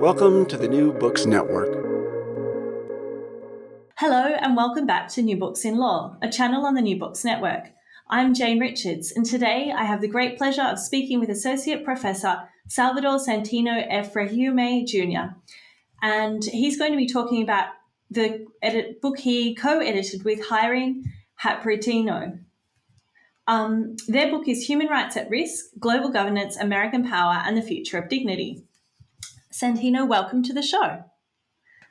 Welcome to the New Books Network. Hello, and welcome back to New Books in Law, a channel on the New Books Network. I'm Jane Richards, and today I have the great pleasure of speaking with Associate Professor Salvador Santino F. Regilme Jr. And he's going to be talking about the edit, book he co edited with Irene Hadiprayitno. Um, their book is Human Rights at Risk Global Governance, American Power, and the Future of Dignity. Santino, welcome to the show.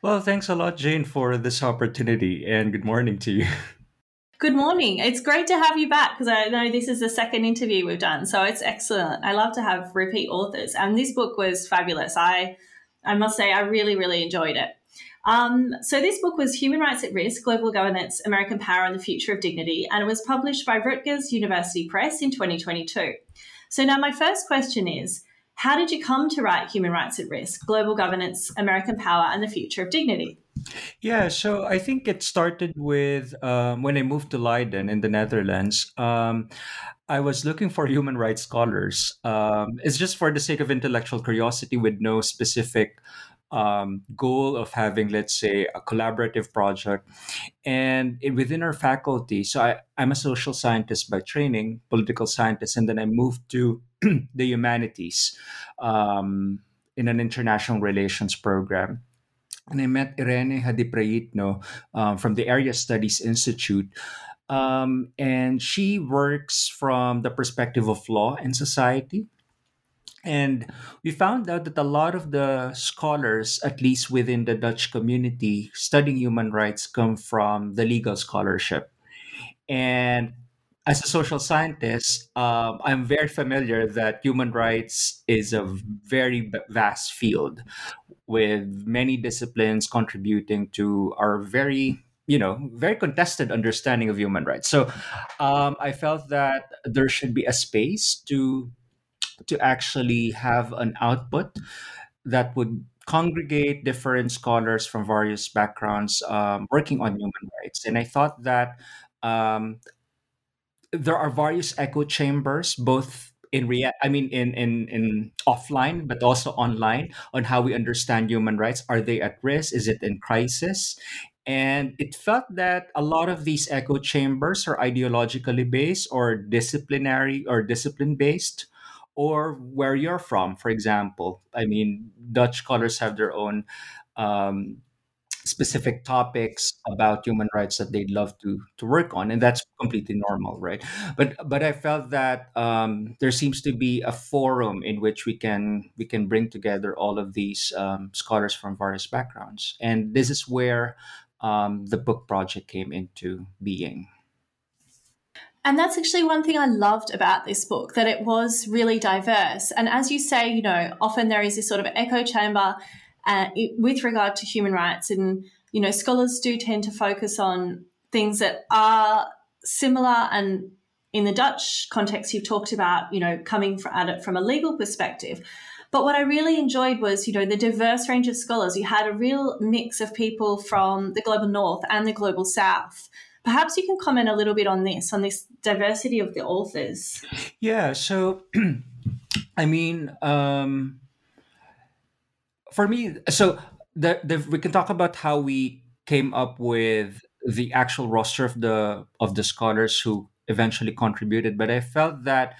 Well, thanks a lot, Jane, for this opportunity, and good morning to you. Good morning. It's great to have you back because I know this is the second interview we've done, so it's excellent. I love to have repeat authors, and this book was fabulous. I, I must say, I really, really enjoyed it. Um, so this book was Human Rights at Risk: Global Governance, American Power, and the Future of Dignity, and it was published by Rutgers University Press in 2022. So now my first question is. How did you come to write Human Rights at Risk, Global Governance, American Power, and the Future of Dignity? Yeah, so I think it started with um, when I moved to Leiden in the Netherlands. Um, I was looking for human rights scholars. Um, it's just for the sake of intellectual curiosity with no specific um, goal of having, let's say, a collaborative project. And it, within our faculty, so I, I'm a social scientist by training, political scientist, and then I moved to the humanities um, in an international relations program. And I met Irene Hadiprayitno um, from the Area Studies Institute. Um, and she works from the perspective of law and society. And we found out that a lot of the scholars, at least within the Dutch community, studying human rights come from the legal scholarship. And as a social scientist, um, I'm very familiar that human rights is a very vast field with many disciplines contributing to our very you know very contested understanding of human rights so um, i felt that there should be a space to to actually have an output that would congregate different scholars from various backgrounds um, working on human rights. And I thought that um, there are various echo chambers, both in rea- I mean in, in in offline, but also online, on how we understand human rights. Are they at risk? Is it in crisis? And it felt that a lot of these echo chambers are ideologically based or disciplinary or discipline based or where you're from, for example. I mean, Dutch scholars have their own um, specific topics about human rights that they'd love to to work on, and that's completely normal, right? But but I felt that um, there seems to be a forum in which we can we can bring together all of these um, scholars from various backgrounds, and this is where um, the book project came into being. And that's actually one thing I loved about this book, that it was really diverse. And as you say, you know, often there is this sort of echo chamber uh, with regard to human rights. And, you know, scholars do tend to focus on things that are similar. And in the Dutch context, you've talked about, you know, coming at it from a legal perspective. But what I really enjoyed was, you know, the diverse range of scholars. You had a real mix of people from the global north and the global south. Perhaps you can comment a little bit on this, on this diversity of the authors. Yeah. So, I mean, um, for me, so the, the, we can talk about how we came up with the actual roster of the of the scholars who eventually contributed, but I felt that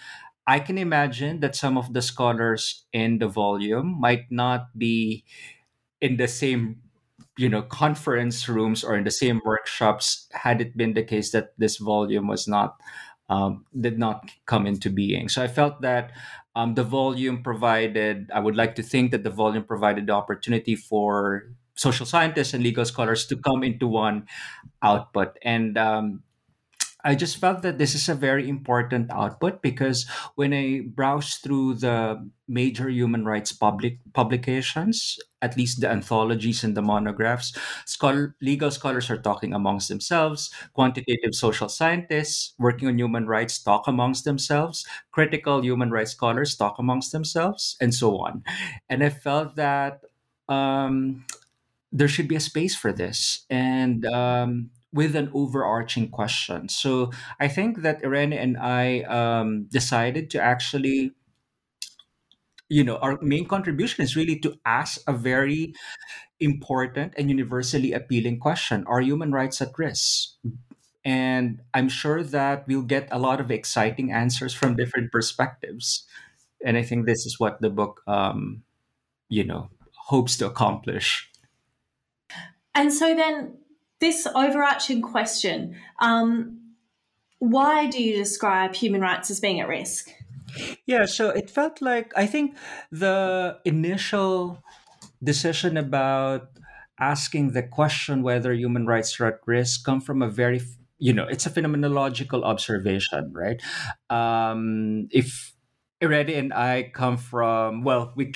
I can imagine that some of the scholars in the volume might not be in the same you know conference rooms or in the same workshops had it been the case that this volume was not um, did not come into being. So i felt that um, the volume provided i would like to think that the volume provided the opportunity for social scientists and legal scholars to come into one output. And um, I just felt that this is a very important output because when I browse through the major human rights public publications, at least the anthologies and the monographs, scholar, legal scholars are talking amongst themselves, quantitative social scientists working on human rights talk amongst themselves, critical human rights scholars talk amongst themselves, and so on. And I felt that um, there should be a space for this. And um, with an overarching question. So I think that Irene and I um, decided to actually, you know, our main contribution is really to ask a very important and universally appealing question Are human rights at risk? And I'm sure that we'll get a lot of exciting answers from different perspectives. And I think this is what the book, um, you know, hopes to accomplish. And so then this overarching question um, why do you describe human rights as being at risk? Yeah, so it felt like I think the initial decision about asking the question whether human rights are at risk come from a very you know it's a phenomenological observation right um if irene and i come from well we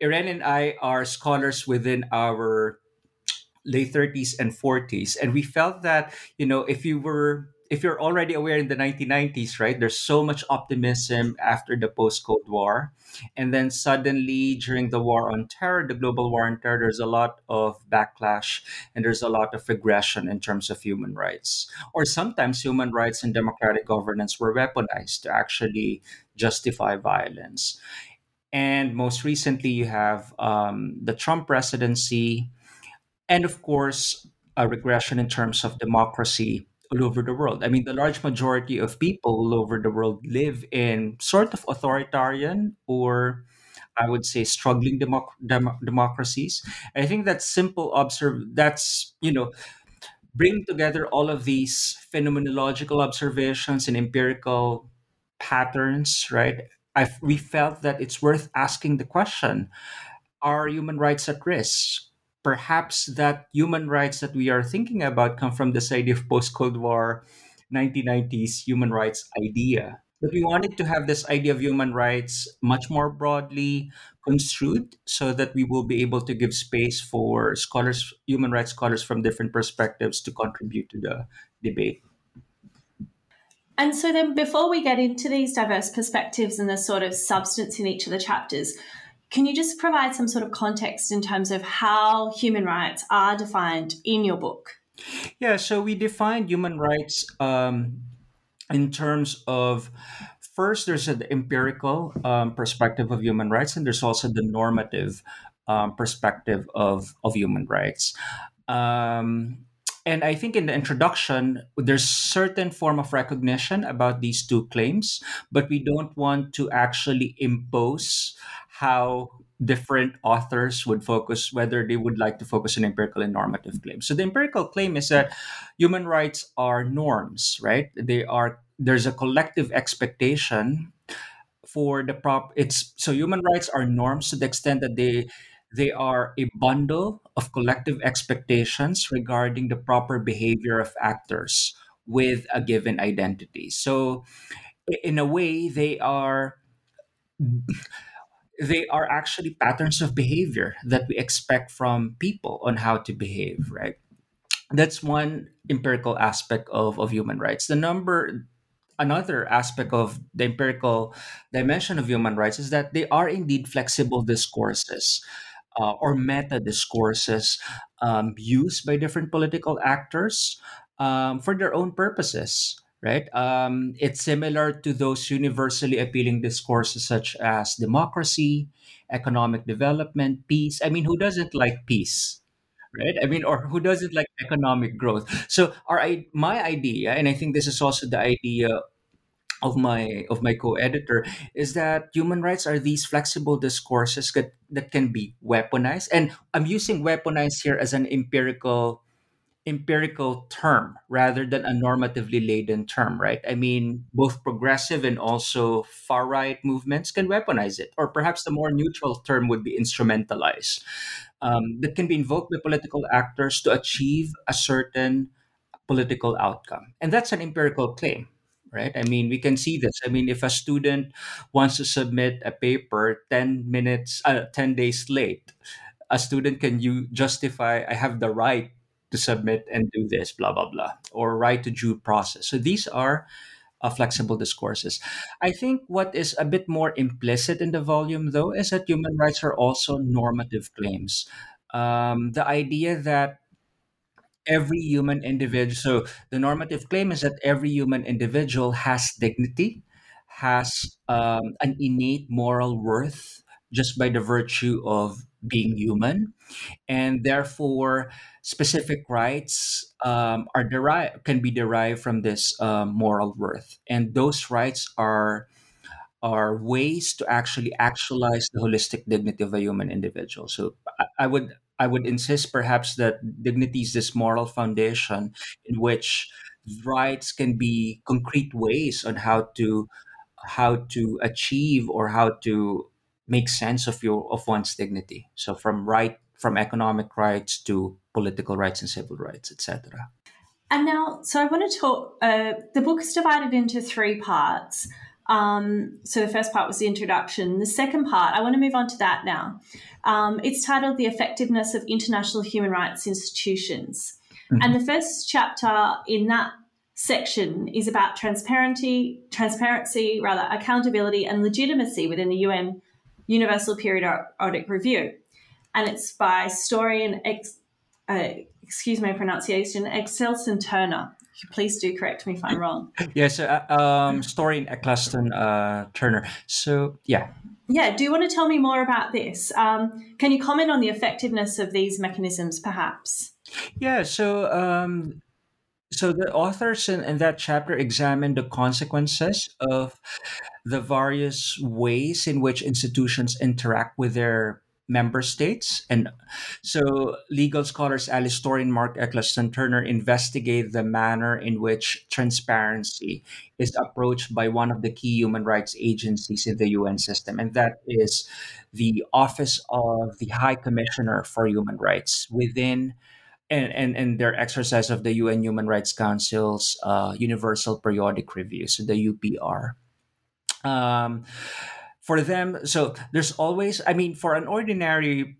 irene and i are scholars within our late 30s and 40s and we felt that you know if you were if you're already aware in the 1990s right there's so much optimism after the post cold war. And then suddenly during the war on terror the global war on terror there's a lot of backlash and there's a lot of regression in terms of human rights. Or sometimes human rights and democratic governance were weaponized to actually justify violence. And most recently you have um, the trump presidency and of course, a regression in terms of democracy all over the world. I mean, the large majority of people all over the world live in sort of authoritarian or I would say struggling democ- dem- democracies. I think that simple observe that's you know bring together all of these phenomenological observations and empirical patterns, right? I've, we felt that it's worth asking the question: Are human rights at risk? Perhaps that human rights that we are thinking about come from this idea of post Cold War 1990s human rights idea. But we wanted to have this idea of human rights much more broadly construed so that we will be able to give space for scholars, human rights scholars from different perspectives to contribute to the debate. And so, then before we get into these diverse perspectives and the sort of substance in each of the chapters, can you just provide some sort of context in terms of how human rights are defined in your book? Yeah, so we define human rights um, in terms of first, there's an empirical um, perspective of human rights, and there's also the normative um, perspective of, of human rights. Um, and I think in the introduction, there's certain form of recognition about these two claims, but we don't want to actually impose how different authors would focus whether they would like to focus on empirical and normative claims. So the empirical claim is that human rights are norms, right? They are there's a collective expectation for the prop it's so human rights are norms to the extent that they they are a bundle of collective expectations regarding the proper behavior of actors with a given identity. So in a way they are they are actually patterns of behavior that we expect from people on how to behave, right? That's one empirical aspect of, of human rights. The number another aspect of the empirical dimension of human rights is that they are indeed flexible discourses uh, or meta discourses um, used by different political actors um, for their own purposes right? Um, it's similar to those universally appealing discourses such as democracy, economic development, peace. I mean, who doesn't like peace? Right? I mean, or who doesn't like economic growth? So, our my idea, and I think this is also the idea of my of my co-editor is that human rights are these flexible discourses that, that can be weaponized and i'm using weaponized here as an empirical empirical term rather than a normatively laden term, right? I mean, both progressive and also far right movements can weaponize it, or perhaps the more neutral term would be instrumentalized. Um, that can be invoked by political actors to achieve a certain political outcome. And that's an empirical claim, right? I mean, we can see this. I mean, if a student wants to submit a paper 10 minutes, uh, 10 days late, a student can you justify, I have the right to submit and do this, blah, blah, blah, or right to due process. So these are uh, flexible discourses. I think what is a bit more implicit in the volume, though, is that human rights are also normative claims. Um, the idea that every human individual, so the normative claim is that every human individual has dignity, has um, an innate moral worth just by the virtue of being human, and therefore specific rights um, are derived can be derived from this um, moral worth, and those rights are are ways to actually actualize the holistic dignity of a human individual. So I, I would I would insist perhaps that dignity is this moral foundation in which rights can be concrete ways on how to how to achieve or how to make sense of your of one's dignity. So from right from economic rights to political rights and civil rights, etc. And now, so I want to talk. Uh, the book is divided into three parts. Um, so the first part was the introduction. The second part, I want to move on to that now. Um, it's titled "The Effectiveness of International Human Rights Institutions," mm-hmm. and the first chapter in that section is about transparency, transparency, rather accountability and legitimacy within the UN Universal Periodic Review, and it's by historian, ex, uh, excuse my pronunciation, Excelson Turner. Please do correct me if I'm wrong. Yes, uh, um, historian Eccleston uh, Turner. So yeah. Yeah, do you want to tell me more about this? Um, can you comment on the effectiveness of these mechanisms, perhaps? Yeah, so um, so the authors in, in that chapter examine the consequences of the various ways in which institutions interact with their member states. And so legal scholars Alice and Mark Eccleston Turner investigate the manner in which transparency is approached by one of the key human rights agencies in the UN system, and that is the Office of the High Commissioner for Human Rights within and, and, and their exercise of the UN Human Rights Council's uh, Universal Periodic Review, so the UPR. Um, for them so there's always i mean for an ordinary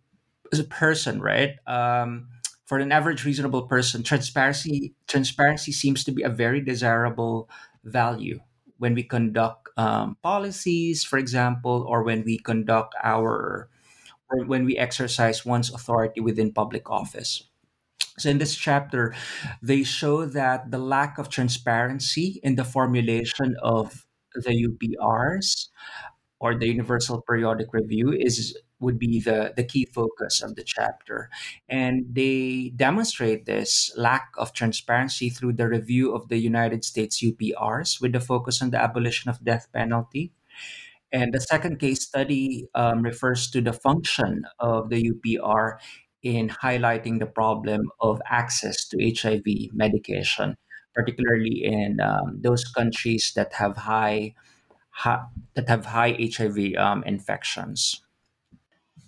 person right um, for an average reasonable person transparency transparency seems to be a very desirable value when we conduct um, policies for example or when we conduct our or when we exercise one's authority within public office. So in this chapter they show that the lack of transparency in the formulation of the uprs or the Universal Periodic Review is would be the, the key focus of the chapter. And they demonstrate this lack of transparency through the review of the United States UPRs with the focus on the abolition of death penalty. And the second case study um, refers to the function of the UPR in highlighting the problem of access to HIV medication, particularly in um, those countries that have high that have high HIV um, infections.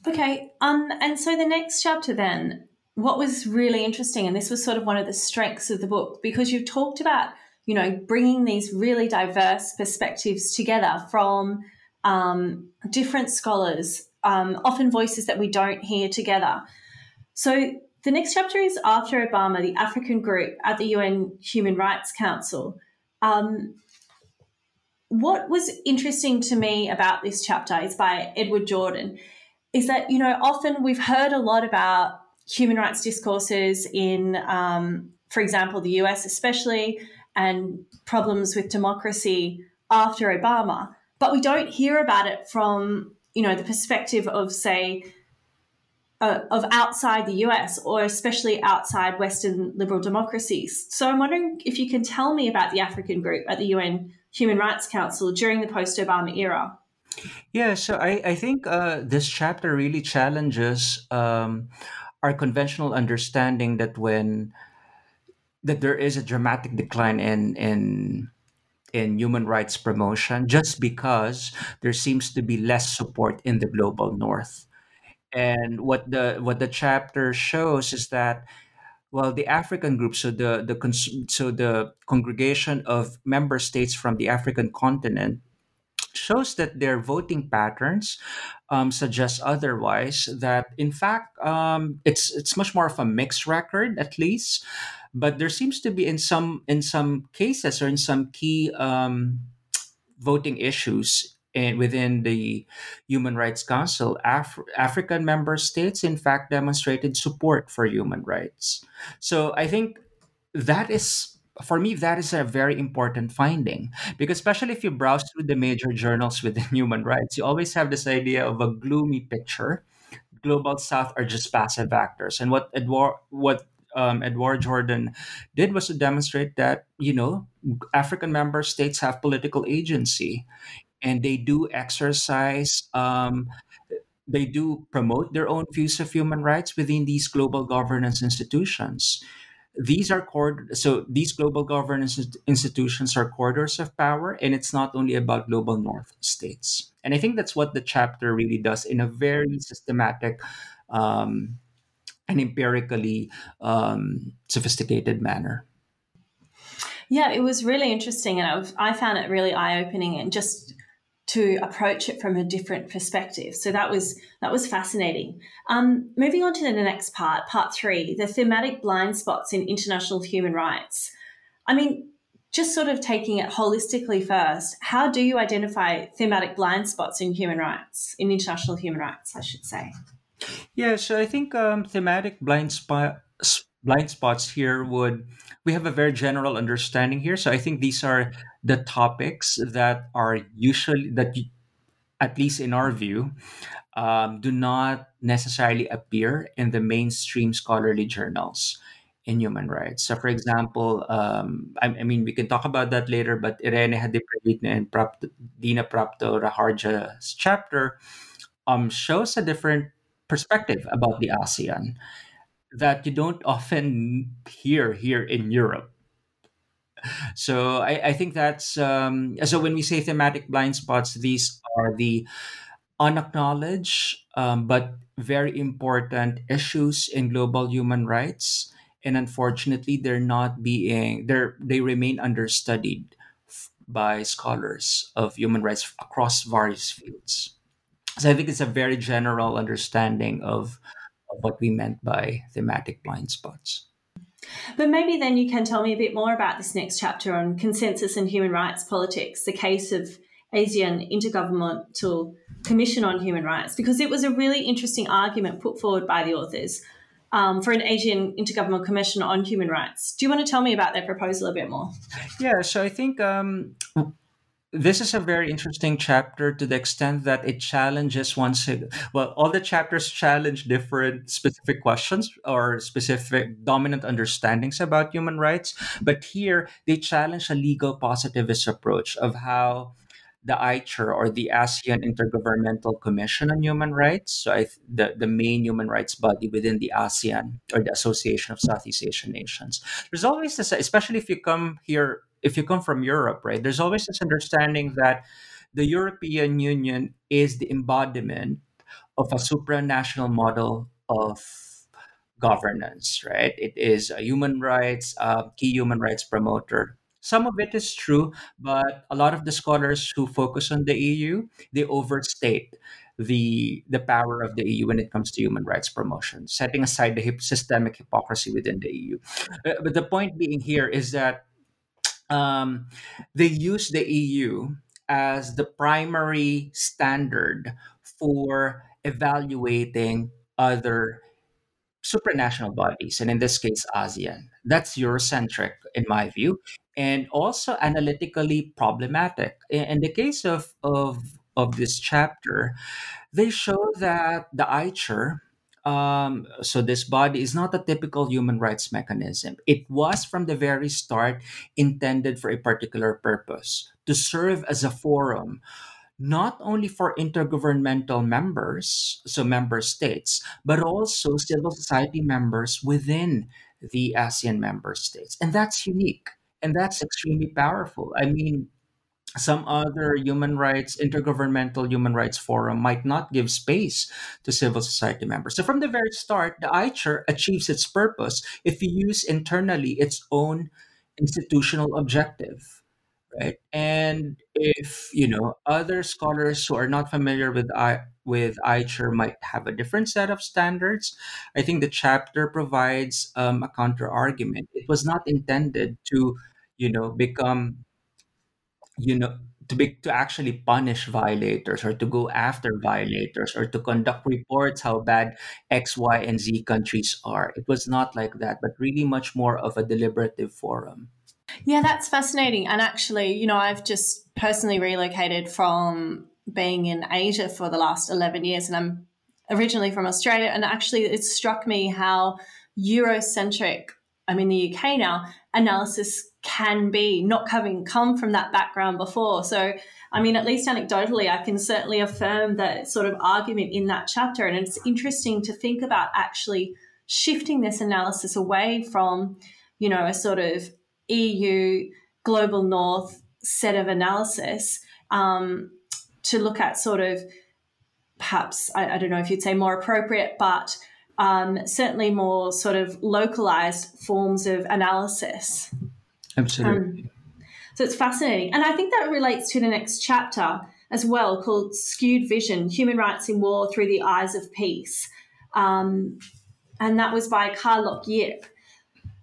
Okay, um, and so the next chapter then, what was really interesting, and this was sort of one of the strengths of the book, because you've talked about, you know, bringing these really diverse perspectives together from um, different scholars, um, often voices that we don't hear together. So the next chapter is after Obama, the African group at the UN Human Rights Council. Um, what was interesting to me about this chapter is by Eduard Jordaan, is that, you know, often we've heard a lot about human rights discourses in, um, for example, the US especially, and problems with democracy after Obama, but we don't hear about it from, you know, the perspective of, say, uh, of outside the US or especially outside Western liberal democracies. So I'm wondering if you can tell me about the African group at the UN Human Rights Council during the post Obama era? Yeah, so I, I think uh, this chapter really challenges um, our conventional understanding that when that there is a dramatic decline in in in human rights promotion just because there seems to be less support in the global north and what the what the chapter shows is that Well, the African group, so the the so the congregation of member states from the African continent shows that their voting patterns um, suggest otherwise. That in fact, um, it's it's much more of a mixed record, at least. But there seems to be in some in some cases or in some key um, voting issues and within the Human Rights Council, Af- African member states, in fact, demonstrated support for human rights. So I think that is, for me, that is a very important finding because, especially if you browse through the major journals within human rights, you always have this idea of a gloomy picture. Global South are just passive actors, and what Eduard, what um, Eduard Jordaan did was to demonstrate that you know African member states have political agency and they do exercise um, they do promote their own views of human rights within these global governance institutions. These are cord- so these global governance institutions are corridors of power and it's not only about global north states. And i think that's what the chapter really does in a very systematic um, and empirically um, sophisticated manner. Yeah it was really interesting and I, I found it really eye-opening and just to approach it from a different perspective. So that was that was fascinating. Um, moving on to the next part, part three, the thematic blind spots in international human rights. I mean, just sort of taking it holistically first, how do you identify thematic blind spots in human rights, in international human rights, I should say? Yeah, so I think um, thematic blind spot blind spots here would we have a very general understanding here. So I think these are the topics that are usually that at least in our view um, do not necessarily appear in the mainstream scholarly journals in human rights. So, for example, um, I, I, mean, we can talk about that later, but Irene Hadiprayitno and Prap, Dina Prapto Raharja's chapter um, shows a different perspective about the ASEAN that you don't often hear here in Europe. So I, I think that's um, so when we say thematic blind spots, these are the unacknowledged um, but very important issues in global human rights, and unfortunately, they're not being they they remain understudied by scholars of human rights across various fields. So I think it's a very general understanding of of what we meant by thematic blind spots. But maybe then you can tell me a bit more about this next chapter on consensus and human rights politics, the case of ASEAN Intergovernmental Commission on Human Rights, because it was a really interesting argument put forward by the authors um, for an ASEAN Intergovernmental Commission on Human Rights. Do you want to tell me about their proposal a bit more? Yeah, so I think um, this is a very interesting chapter to the extent that it challenges once well all the chapters challenge different specific questions or specific dominant understandings about human rights but here they challenge a legal positivist approach of how the ICHR or the ASEAN Intergovernmental Commission on Human Rights, so I, the, the main human rights body within the ASEAN or the Association of Southeast Asian Nations. There's always this, especially if you come here if you come from Europe, right, there's always this understanding that the European Union is the embodiment of a supranational model of governance, right? It is a human rights, key human rights promoter. Some of it is true, but a lot of the scholars who focus on the EU, they overstate the the power of the EU when it comes to human rights promotion, setting aside the systemic hypocrisy within the EU. Uh, but the point being here is that um, they use the EU as the primary standard for evaluating other supranational bodies, and in this case, ASEAN. That's Eurocentric, in my view, and also analytically problematic. In, the case of, of, of this chapter, they show that the ICHR, um, so this body is not a typical human rights mechanism. It was from the very start intended for a particular purpose to serve as a forum not only for intergovernmental members, so member states, but also civil society members within the ASEAN member states. And that's unique and that's extremely powerful. I mean, some other human rights intergovernmental human rights forum might not give space to civil society members. So from the very start the ichur achieves its purpose if you use internally its own institutional objective right? And if you know other scholars who are not familiar with i with ichur might have a different set of standards i think the chapter provides um, a counter argument. It was not intended to you know become you know to be to actually punish violators or to go after violators or to conduct reports how bad x y and z countries are. It was not like that but really much more of a deliberative forum. Yeah that's fascinating. And actually you know i've just personally relocated from being in asia for the last 11 years and i'm originally from australia. And actually it struck me how eurocentric i'm in the uk now analysis can be, not having come from that background before. So, I mean, at least anecdotally, I can certainly affirm that sort of argument in that chapter. And it's interesting to think about actually shifting this analysis away from, you know, a sort of EU global north set of analysis um, to look at sort of perhaps, I, I, don't know if you'd say more appropriate, but um, certainly more sort of localized forms of analysis. Absolutely. Um, so it's fascinating. And I think that relates to the next chapter as well, called Skewed Vision Human Rights in War Through the Eyes of Peace. Um, and that was by Carl Yip.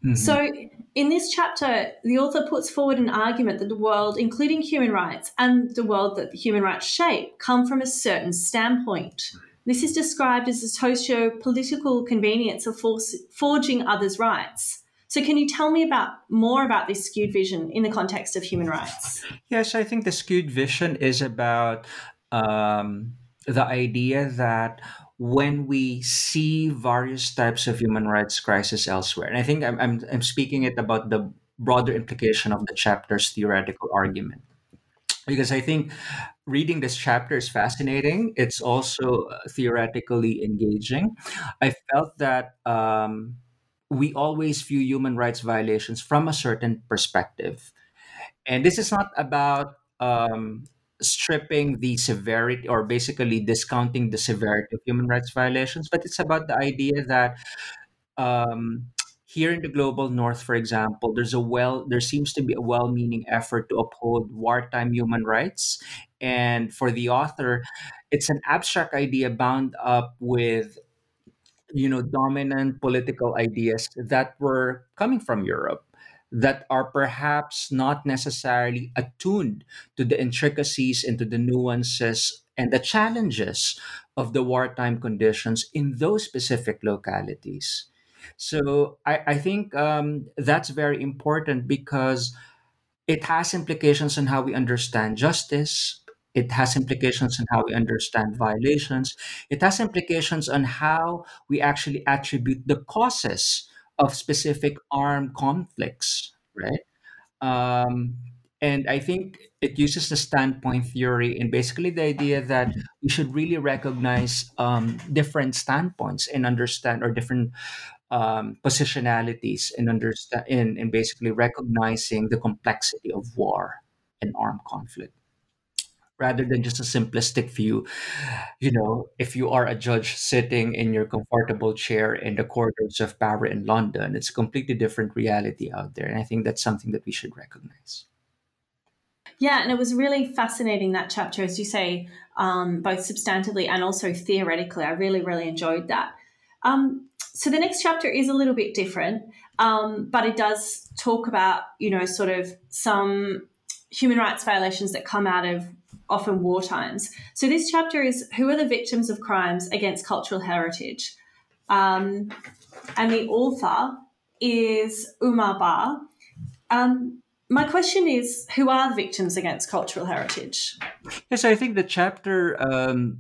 Mm-hmm. So in this chapter, the author puts forward an argument that the world, including human rights and the world that human rights shape, come from a certain standpoint. This is described as a socio political convenience of forging others' rights. So, can you tell me about more about this skewed vision in the context of human rights? Yes, I think the skewed vision is about um, the idea that when we see various types of human rights crisis elsewhere, and I think I'm, I'm, I'm speaking it about the broader implication of the chapter's theoretical argument because I think reading this chapter is fascinating. It's also uh, theoretically engaging. I felt that um, we always view human rights violations from a certain perspective. And this is not about um, stripping the severity or basically discounting the severity of human rights violations, but it's about the idea that um, here in the global north, for example, there's a well, there seems to be a well-meaning effort to uphold wartime human rights, and for the author, it's an abstract idea bound up with you know dominant political ideas that were coming from Europe that are perhaps not necessarily attuned to the intricacies and to the nuances and the challenges of the wartime conditions in those specific localities. So I, I think um, that's very important because it has implications on how we understand justice, it has implications on how we understand violations. It has implications on how we actually attribute the causes of specific armed conflicts, right? Um, and I think it uses the standpoint theory and basically the idea that we should really recognize um, different standpoints and understand or different um, positionalities and understand in basically recognizing the complexity of war and armed conflict rather than just a simplistic view. You know, if you are a judge sitting in your comfortable chair in the corridors of power in London, it's a completely different reality out there. And I think that's something that we should recognize. Yeah, and it was really fascinating that chapter, as you say, um, both substantively and also theoretically. I really, really enjoyed that. Um, so the next chapter is a little bit different, um, but it does talk about, you know, sort of some human rights violations that come out of often war times. So this chapter is who are the victims of crimes against cultural heritage, um, and the author is Oumar Ba. Um, my question is, who are the victims against cultural heritage? Yes, I think the chapter um,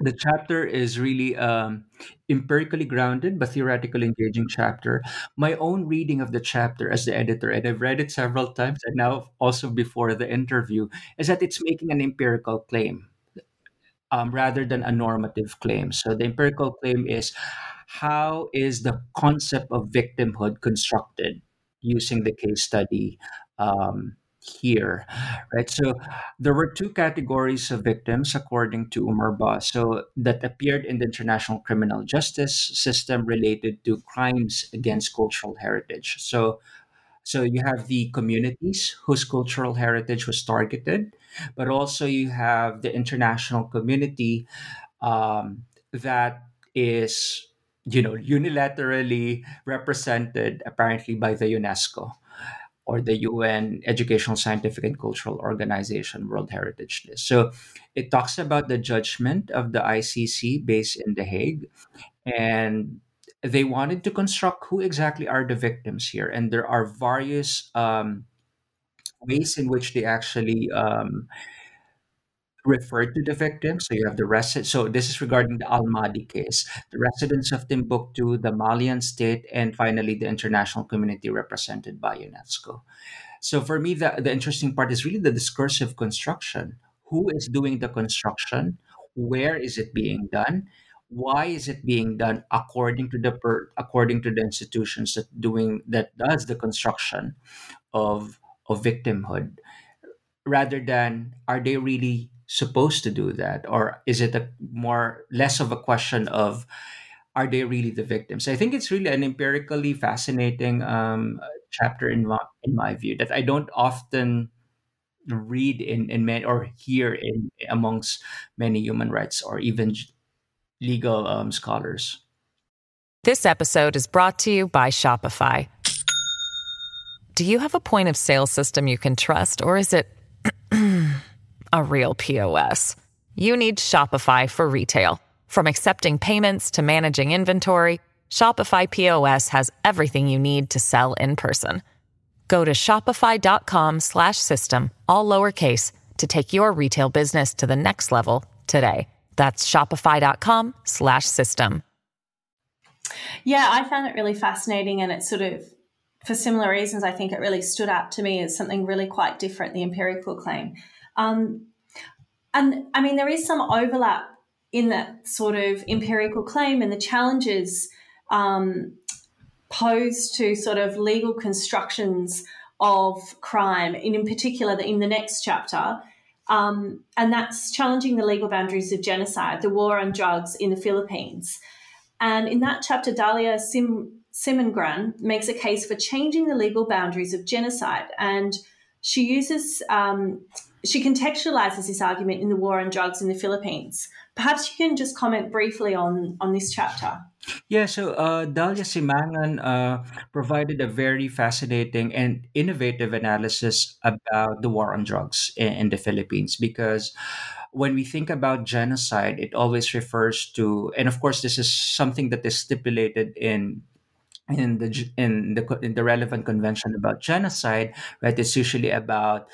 the chapter is really um, empirically grounded but theoretically engaging chapter. My own reading of the chapter as the editor and i've read it several times and now also before the interview is that it's making an empirical claim um, rather than a normative claim. So the empirical claim is how is the concept of victimhood constructed using the case study um, here, right? So there were two categories of victims, according to Oumar Ba, so that appeared in the international criminal justice system related to crimes against cultural heritage. So so you have the communities whose cultural heritage was targeted, but also you have the international community um, that is, you know, unilaterally represented apparently by the UNESCO or the UN Educational, Scientific, and Cultural Organization World Heritage List. So it talks about the judgment of the ICC based in The Hague, and they wanted to construct who exactly are the victims here, and there are various um, ways in which they actually um, referred to the victims. So you have the resident. So this is regarding the Al Mahdi case, the residents of Timbuktu, the Malian state, and finally the international community represented by UNESCO. So for me, the, the interesting part is really the discursive construction. Who is doing the construction? Where is it being done? Why is it being done according to the per, according to the institutions that doing that does the construction of of victimhood, rather than are they really supposed to do that, or is it a more less of a question of are they really the victims? I think it's really an empirically fascinating um, chapter in my, in my view that I don't often read in in many or hear in amongst many human rights or even legal um, scholars. This episode is brought to you by Shopify. Do you have a point of sale system you can trust, or is it a real POS? You need Shopify for retail. From accepting payments to managing inventory, Shopify POS has everything you need to sell in person. Go to shopify.com slash system, all lowercase, to take your retail business to the next level today. That's shopify.com slash system. Yeah, I found it really fascinating, and it sort of, for similar reasons, I think it really stood out to me as something really quite different the empirical claim. Um, and I mean, there is some overlap in that sort of empirical claim and the challenges um, posed to sort of legal constructions of crime, and in particular, in the next chapter. Um, and that's challenging the legal boundaries of genocide, the war on drugs in the Philippines. And in that chapter, Dahlia Sim, Simangan makes a case for changing the legal boundaries of genocide. And she uses, um, she contextualizes this argument in the war on drugs in the Philippines. Perhaps you can just comment briefly on, on this chapter. Yeah, so uh, Dahlia Simangan uh, provided a very fascinating and innovative analysis about the war on drugs in, in the Philippines because when we think about genocide, it always refers to, and of course, this is something that is stipulated in in the in the in the relevant convention about genocide, right? It's usually about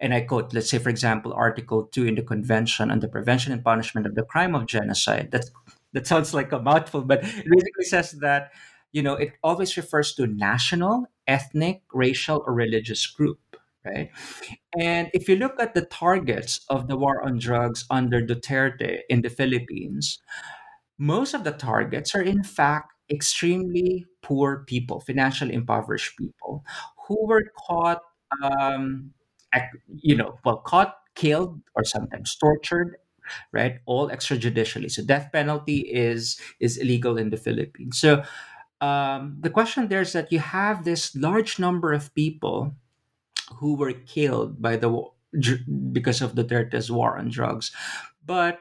and I quote, let's say, for example, Article 2 in the Convention on the Prevention and Punishment of the Crime of Genocide. That's, that sounds like a mouthful, but it basically says that, you know, it always refers to national, ethnic, racial, or religious group, right? And if you look at the targets of the war on drugs under Duterte in the Philippines, most of the targets are in fact extremely poor people, financially impoverished people who were caught, um, you know, well, caught, killed, or sometimes tortured, right? All extrajudicially. So death penalty is is illegal in the Philippines. So um, the question there is that you have this large number of people who were killed by the because of the Duterte's war on drugs, but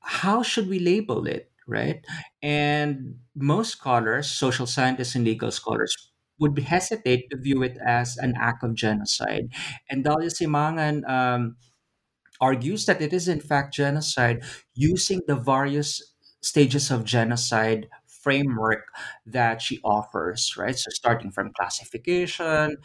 how should we label it, right? And most scholars, social scientists and legal scholars, would hesitate to view it as an act of genocide. And Dahlia Simangan um, argues that it is in fact genocide using the various stages of genocide framework that she offers, right? So starting from classification,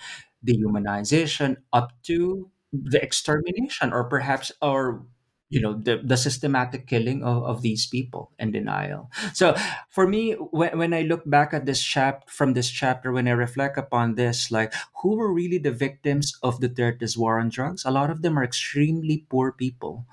dehumanization, up to the extermination, or perhaps, or you know, the, the systematic killing of, of these people and denial. So for me, when, when I look back at this chap from this chapter, when I reflect upon this, like who were really the victims of the Duterte's war on drugs? A lot of them are extremely poor people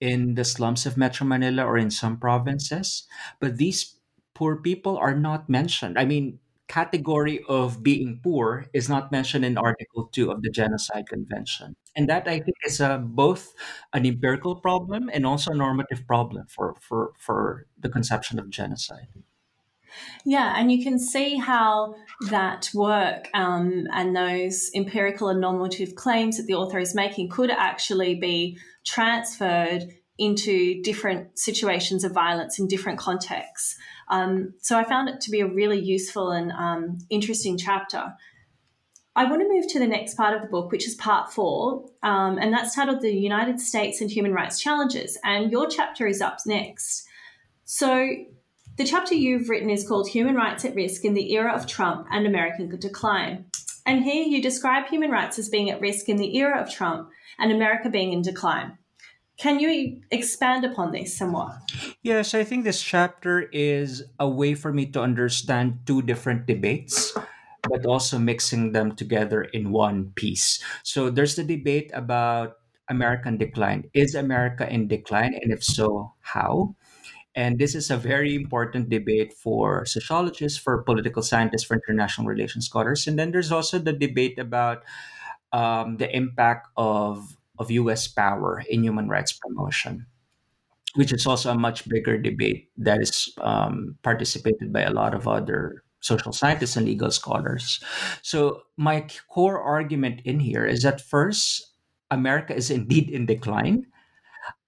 in the slums of Metro Manila or in some provinces. But these poor people are not mentioned. I mean, category of being poor is not mentioned in Article 2 of the Genocide Convention. And that I think is a, both an empirical problem and also a normative problem for, for, for the conception of genocide. Yeah, and you can see how that work um, and those empirical and normative claims that the author is making could actually be transferred into different situations of violence in different contexts. Um, so I found it to be a really useful and um, interesting chapter. I want to move to the next part of the book, which is part four, um, and that's titled The United States and Human Rights Challenges. And your chapter is up next. So the chapter you've written is called Human Rights at Risk in the Era of Trump and American Decline. And here you describe human rights as being at risk in the era of Trump and America being in decline. Can you expand upon this somewhat? Yes, I think this chapter is a way for me to understand two different debates, but also mixing them together in one piece. So there's the debate about American decline. Is America in decline? And if so, how? And this is a very important debate for sociologists, for political scientists, for international relations scholars. And then there's also the debate about um, the impact of of US power in human rights promotion, which is also a much bigger debate that is um, participated by a lot of other social scientists and legal scholars. So, my core argument in here is that first, America is indeed in decline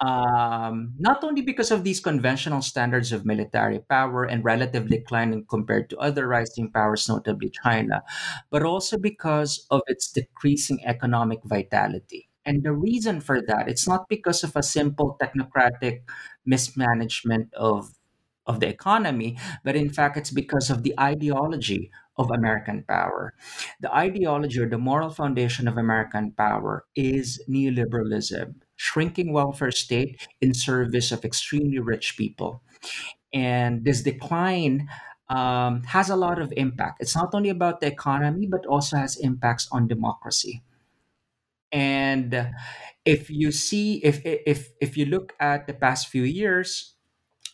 um, not only because of these conventional standards of military power and relative declining compared to other rising powers, notably China, but also because of its decreasing economic vitality. And the reason for that, it's not because of a simple technocratic mismanagement of of the economy, but in fact, it's because of the ideology of American power. The ideology or the moral foundation of American power is neoliberalism, shrinking welfare state in service of extremely rich people. And this decline um, has a lot of impact. It's not only about the economy, but also has impacts on democracy. And if you see, if if if you look at the past few years,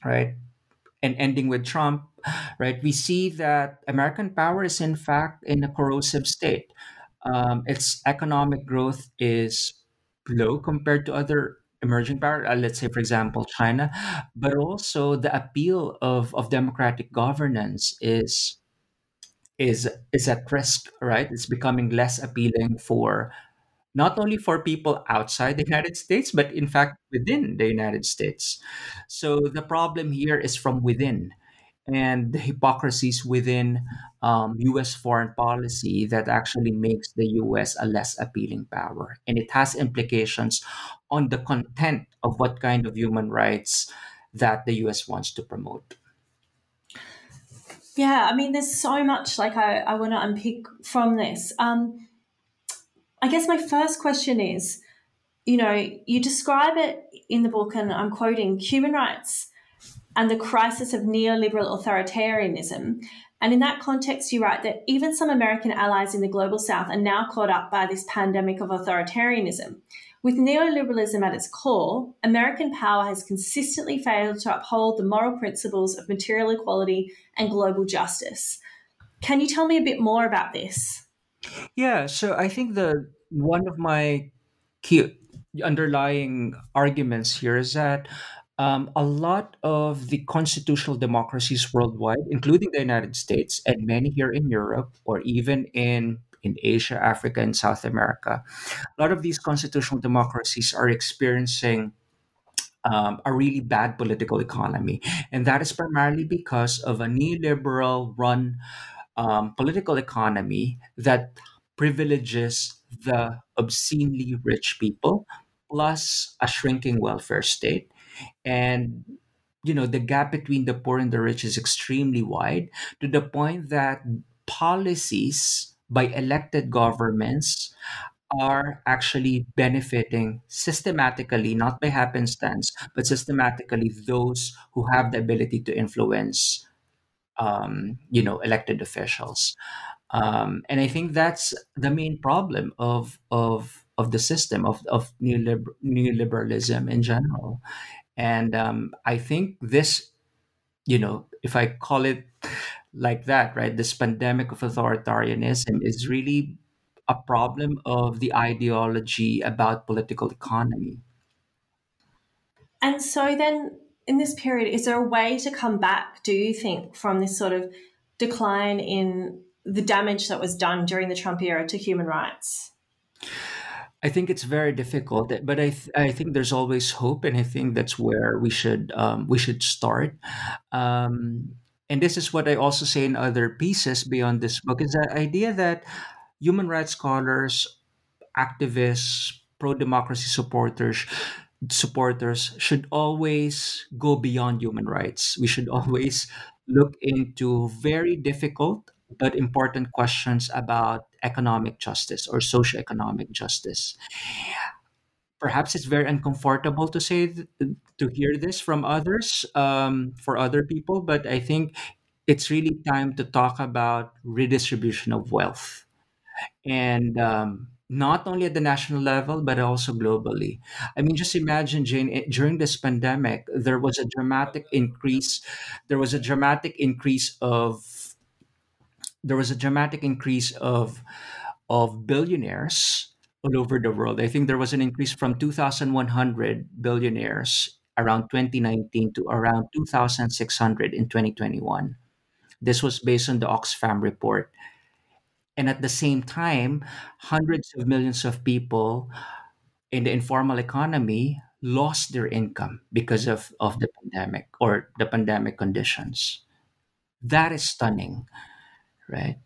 right, and ending with Trump, right, we see that American power is in fact in a corrosive state. Um, its economic growth is low compared to other emerging power, uh, let's say, for example, China, but also the appeal of, of democratic governance is is is at risk, right? It's becoming less appealing for not only for people outside the United States, but in fact within the United States. So the problem here is from within and the hypocrisies within um, US foreign policy that actually makes the US a less appealing power. And it has implications on the content of what kind of human rights that the US wants to promote. Yeah, I mean, there's so much like I, I want to unpick from this. Um, I guess my first question is you know, you describe it in the book, and I'm quoting human rights and the crisis of neoliberal authoritarianism. And in that context, you write that even some American allies in the global south are now caught up by this pandemic of authoritarianism. With neoliberalism at its core, American power has consistently failed to uphold the moral principles of material equality and global justice. Can you tell me a bit more about this? Yeah, so I think the one of my key underlying arguments here is that um, a lot of the constitutional democracies worldwide, including the United States and many here in Europe or even in in Asia, Africa, and South America, a lot of these constitutional democracies are experiencing um, a really bad political economy, and that is primarily because of a neoliberal run um, political economy that privileges the obscenely rich people plus a shrinking welfare state. And you know the gap between the poor and the rich is extremely wide to the point that policies by elected governments are actually benefiting systematically not by happenstance but systematically those who have the ability to influence um, you know elected officials um, and i think that's the main problem of of of the system of, of neoliber- neoliberalism in general and um, I think this, you know, if I call it like that, right? This pandemic of authoritarianism is really a problem of the ideology about political economy. And so then in this period, is there a way to come back, do you think, from this sort of decline in the damage that was done during the Trump era to human rights? I think it's very difficult, but I th- I think there's always hope, and I think that's where we should um, we should start. Um, and this is what I also say in other pieces beyond this book is the idea that human rights scholars, activists, pro democracy supporters supporters should always go beyond human rights. We should always look into very difficult but important questions about economic justice or socioeconomic justice. Perhaps it's very uncomfortable to say to hear this from others, um, for other people, but I think it's really time to talk about redistribution of wealth and um, not only at the national level but also globally. I mean, just imagine, Jane, during this pandemic, there was a dramatic increase. There was a dramatic increase of there was a dramatic increase of of billionaires all over the world. I think there was an increase from 2,100 billionaires around 2019 to around 2,600 in 2021. This was based on the Oxfam report. And at the same time, hundreds of millions of people in the informal economy lost their income because of, of the pandemic or the pandemic conditions. That is stunning, right?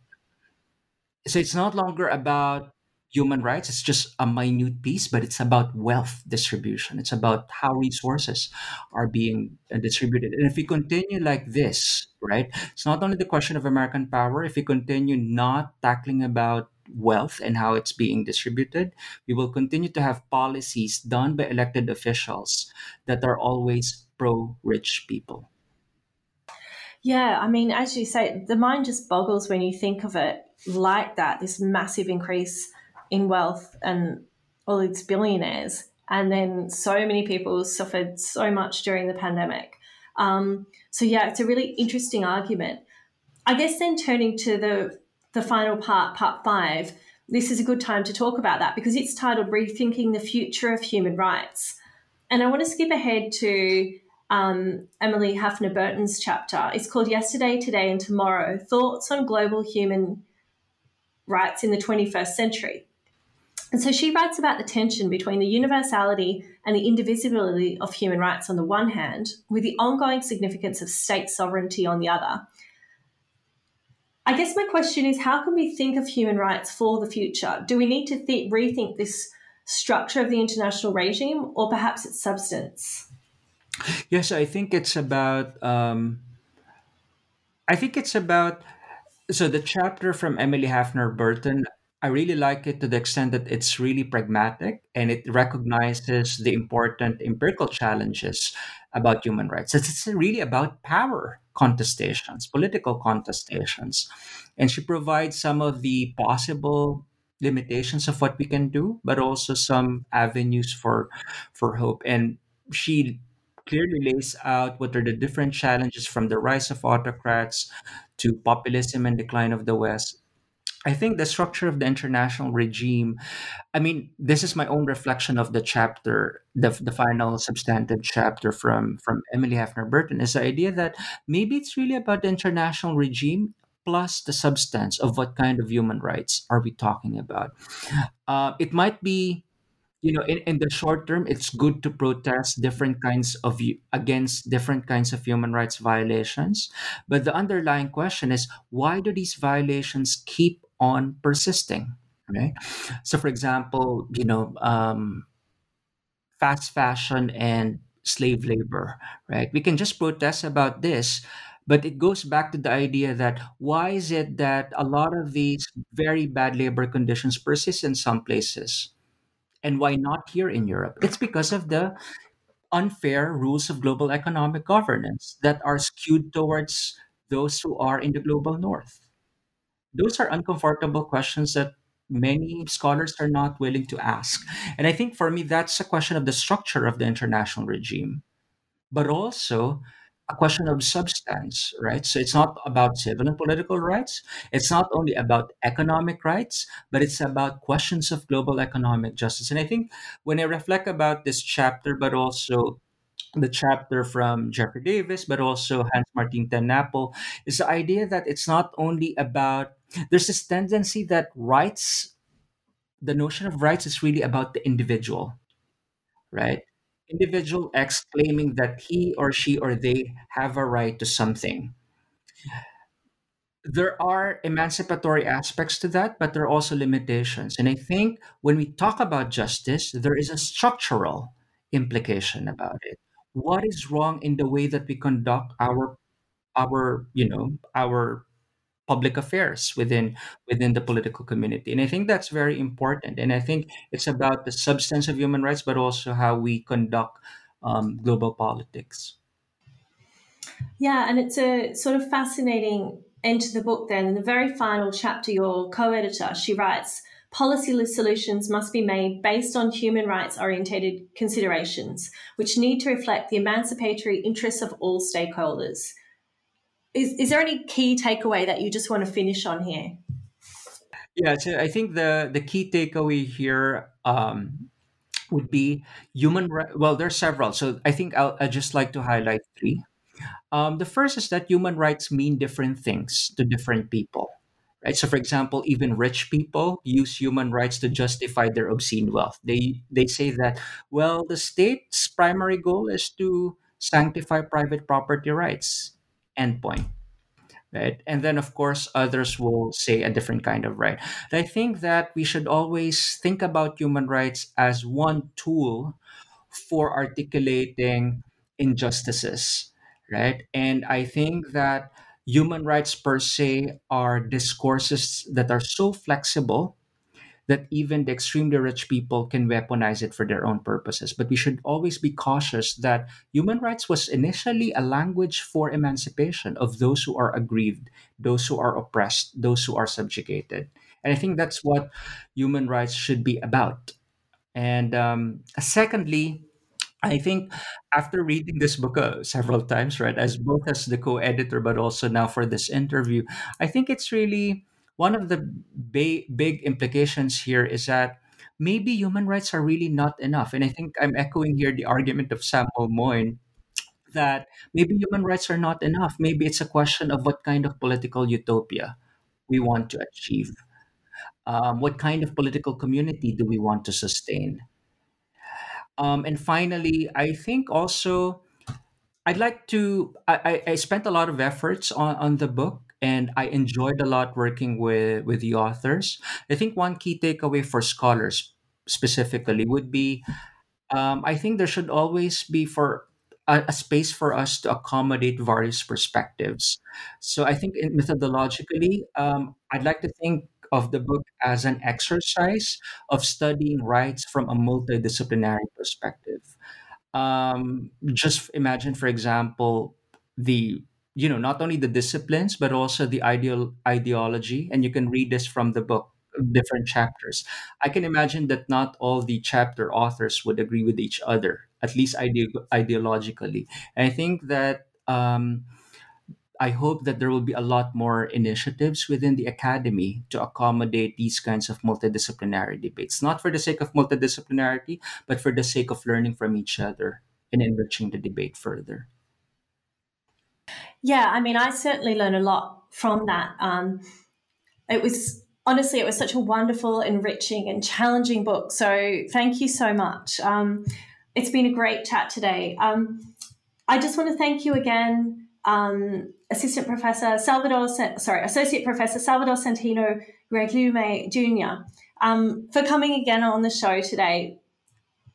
So it's not longer about human rights, it's just a minute piece, but it's about wealth distribution. It's about how resources are being uh, distributed. And if we continue like this, right, it's not only the question of American power, if we continue not tackling about wealth and how it's being distributed, we will continue to have policies done by elected officials that are always pro rich people. Yeah, I mean, as you say, the mind just boggles when you think of it like that this massive increase in wealth and all these billionaires. And then so many people suffered so much during the pandemic. Um, so, yeah, it's a really interesting argument. I guess then turning to the, the final part, part five, this is a good time to talk about that because it's titled Rethinking the Future of Human Rights. And I want to skip ahead to um, Emily Hafner Burton's chapter. It's called Yesterday, Today, and Tomorrow Thoughts on Global Human Rights in the 21st Century. And so she writes about the tension between the universality and the indivisibility of human rights on the one hand, with the ongoing significance of state sovereignty on the other. I guess my question is how can we think of human rights for the future? Do we need to th- rethink this structure of the international regime or perhaps its substance? Yes, I think it's about. Um, I think it's about. So the chapter from Emily Hafner Burton I really like it to the extent that it's really pragmatic and it recognizes the important empirical challenges about human rights. It's, really about power contestations, political contestations. And she provides some of the possible limitations of what we can do, but also some avenues for for hope. And she clearly lays out what are the different challenges from the rise of autocrats to populism and decline of the West I think the structure of the international regime, I mean, this is my own reflection of the chapter, the, the final substantive chapter from, from Emily Hafner Burton, is the idea that maybe it's really about the international regime plus the substance of what kind of human rights are we talking about. Uh, it might be you know in, in the short term it's good to protest different kinds of against different kinds of human rights violations but the underlying question is why do these violations keep on persisting right so for example you know um, fast fashion and slave labor right we can just protest about this but it goes back to the idea that why is it that a lot of these very bad labor conditions persist in some places and why not here in Europe? It's because of the unfair rules of global economic governance that are skewed towards those who are in the global north. Those are uncomfortable questions that many scholars are not willing to ask. And I think for me, that's a question of the structure of the international regime, but also a question of substance, right? So it's not about civil and political rights. It's not only about economic rights, but it's about questions of global economic justice. And I think when I reflect about this chapter, but also the chapter from Jeffrey Davis, but also Hans Martin ten Napel, is the idea that it's not only about, there's this tendency that rights, the notion of rights is really about the individual, right? Individual X claiming that he or she or they have a right to something. There are emancipatory aspects to that, but there are also limitations. And I think when we talk about justice, there is a structural implication about it. What is wrong in the way that we conduct our our you know our public affairs within within the political community and i think that's very important and i think it's about the substance of human rights but also how we conduct um, global politics Yeah, and it's a sort of fascinating end to the book then. In the very final chapter, your co editor, she writes policy solutions must be made based on human rights orientated considerations, which need to reflect the emancipatory interests of all stakeholders. Is, is there any key takeaway that you just want to finish on here? yeah so i think the the key takeaway here um, would be human right well there's several so i think i'll, i just like to highlight three Um, the first is that human rights mean different things to different people. Right? So, for example, even rich people use human rights to justify their obscene wealth. They they say that well, the state's primary goal is to sanctify private property rights. End point. Right? And then, of course, others will say a different kind of right. And I think that we should always think about human rights as one tool for articulating injustices, right? And I think that human rights per se are discourses that are so flexible that even the extremely rich people can weaponize it for their own purposes. But we should always be cautious that human rights was initially a language for emancipation of those who are aggrieved, those who are oppressed, those who are subjugated. And I think that's what human rights should be about. And um, secondly, I think after reading this book uh, several times, right, as both as the co-editor, but also now for this interview, I think it's really one of the ba- big implications here is that maybe human rights are really not enough. And I think I'm echoing here the argument of Samuel Moyn that maybe human rights are not enough. Maybe it's a question of what kind of political utopia we want to achieve. Um, what kind of political community do we want to sustain? Um, and finally, I think also I'd like to. I I spent a lot of efforts on, on the book, and I enjoyed a lot working with with the authors. I think one key takeaway for scholars specifically would be um, I think there should always be for a, a space for us to accommodate various perspectives. So I think in, methodologically, um, I'd like to think of the book as an exercise of studying rights from a multidisciplinary perspective. Um, just imagine, for example, the you know not only the disciplines but also the ideal ideology, and you can read this from the book different chapters. I can imagine that not all the chapter authors would agree with each other, at least ide- ideologically. And I think that um, I hope that there will be a lot more initiatives within the academy to accommodate these kinds of multidisciplinary debates, not for the sake of multidisciplinarity, but for the sake of learning from each other and enriching the debate further. Yeah, I mean, I certainly learned a lot from that. Um, it was honestly, it was such a wonderful, enriching, and challenging book. So thank you so much. Um, it's been a great chat today. Um, I just want to thank you again, um, Assistant Professor Salvador, sorry, Associate Professor Salvador Santino Regilme Jr., um, for coming again on the show today.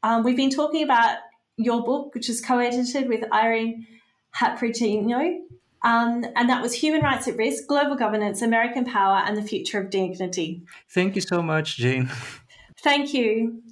Um, we've been talking about your book, which is co-edited with Irene Hadiprayitno, um, and that was Human Rights at Risk, Global Governance, American Power, and the Future of Dignity. Thank you so much, Jane. Thank you.